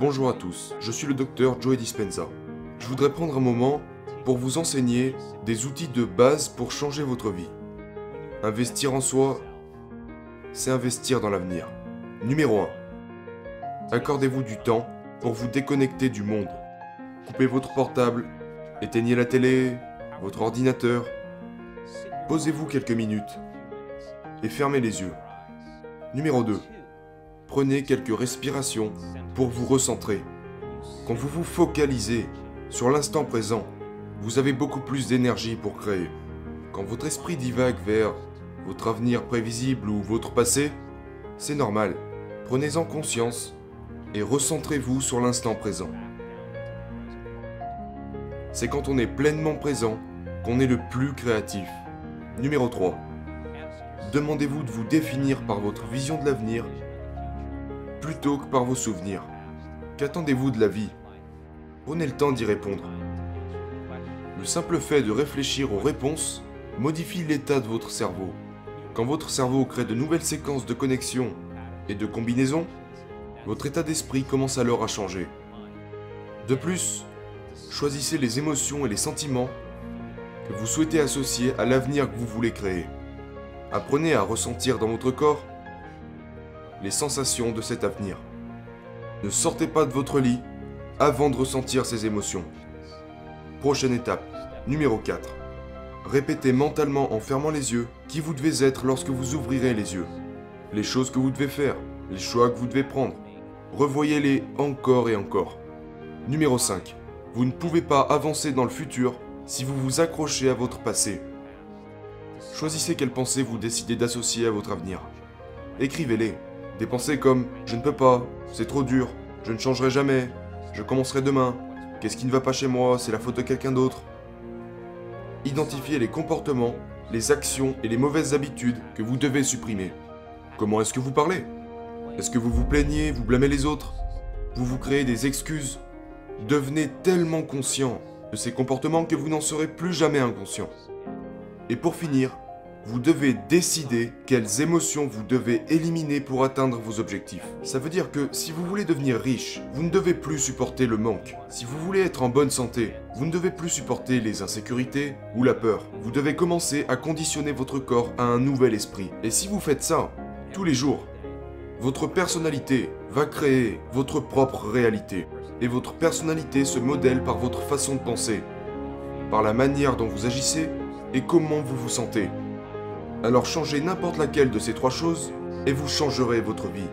Bonjour à tous, je suis le docteur Joey Dispenza. Je voudrais prendre un moment pour vous enseigner des outils de base pour changer votre vie. Investir en soi, c'est investir dans l'avenir. Numéro 1. Accordez-vous du temps pour vous déconnecter du monde. Coupez votre portable, éteignez la télé, votre ordinateur. Posez-vous quelques minutes et fermez les yeux. Numéro 2. Prenez quelques respirations pour vous recentrer. Quand vous vous focalisez sur l'instant présent, vous avez beaucoup plus d'énergie pour créer. Quand votre esprit divague vers votre avenir prévisible ou votre passé, c'est normal. Prenez-en conscience et recentrez-vous sur l'instant présent. C'est quand on est pleinement présent qu'on est le plus créatif. Numéro 3. Demandez-vous de vous définir par votre vision de l'avenir plutôt que par vos souvenirs. Qu'attendez-vous de la vie? Prenez le temps d'y répondre. Le simple fait de réfléchir aux réponses modifie l'état de votre cerveau. Quand votre cerveau crée de nouvelles séquences de connexions et de combinaisons, votre état d'esprit commence alors à changer. De plus, choisissez les émotions et les sentiments que vous souhaitez associer à l'avenir que vous voulez créer. Apprenez à ressentir dans votre corps les sensations de cet avenir. Ne sortez pas de votre lit avant de ressentir ces émotions. Prochaine étape, numéro 4. Répétez mentalement en fermant les yeux qui vous devez être lorsque vous ouvrirez les yeux. Les choses que vous devez faire, les choix que vous devez prendre. Revoyez-les encore et encore. Numéro 5. Vous ne pouvez pas avancer dans le futur si vous vous accrochez à votre passé. Choisissez quelles pensées vous décidez d'associer à votre avenir. Écrivez-les. Des pensées comme ⁇ Je ne peux pas, c'est trop dur, je ne changerai jamais, je commencerai demain, qu'est-ce qui ne va pas chez moi, c'est la faute de quelqu'un d'autre ⁇ Identifiez les comportements, les actions et les mauvaises habitudes que vous devez supprimer. Comment est-ce que vous parlez? Est-ce que vous vous plaignez, vous blâmez les autres? Vous vous créez des excuses? Devenez tellement conscient de ces comportements que vous n'en serez plus jamais inconscient. Et pour finir, vous devez décider quelles émotions vous devez éliminer pour atteindre vos objectifs. Ça veut dire que si vous voulez devenir riche, vous ne devez plus supporter le manque. Si vous voulez être en bonne santé, vous ne devez plus supporter les insécurités ou la peur. Vous devez commencer à conditionner votre corps à un nouvel esprit. Et si vous faites ça, tous les jours, votre personnalité va créer votre propre réalité. Et votre personnalité se modèle par votre façon de penser, par la manière dont vous agissez et comment vous vous sentez. Alors changez n'importe laquelle de ces trois choses et vous changerez votre vie.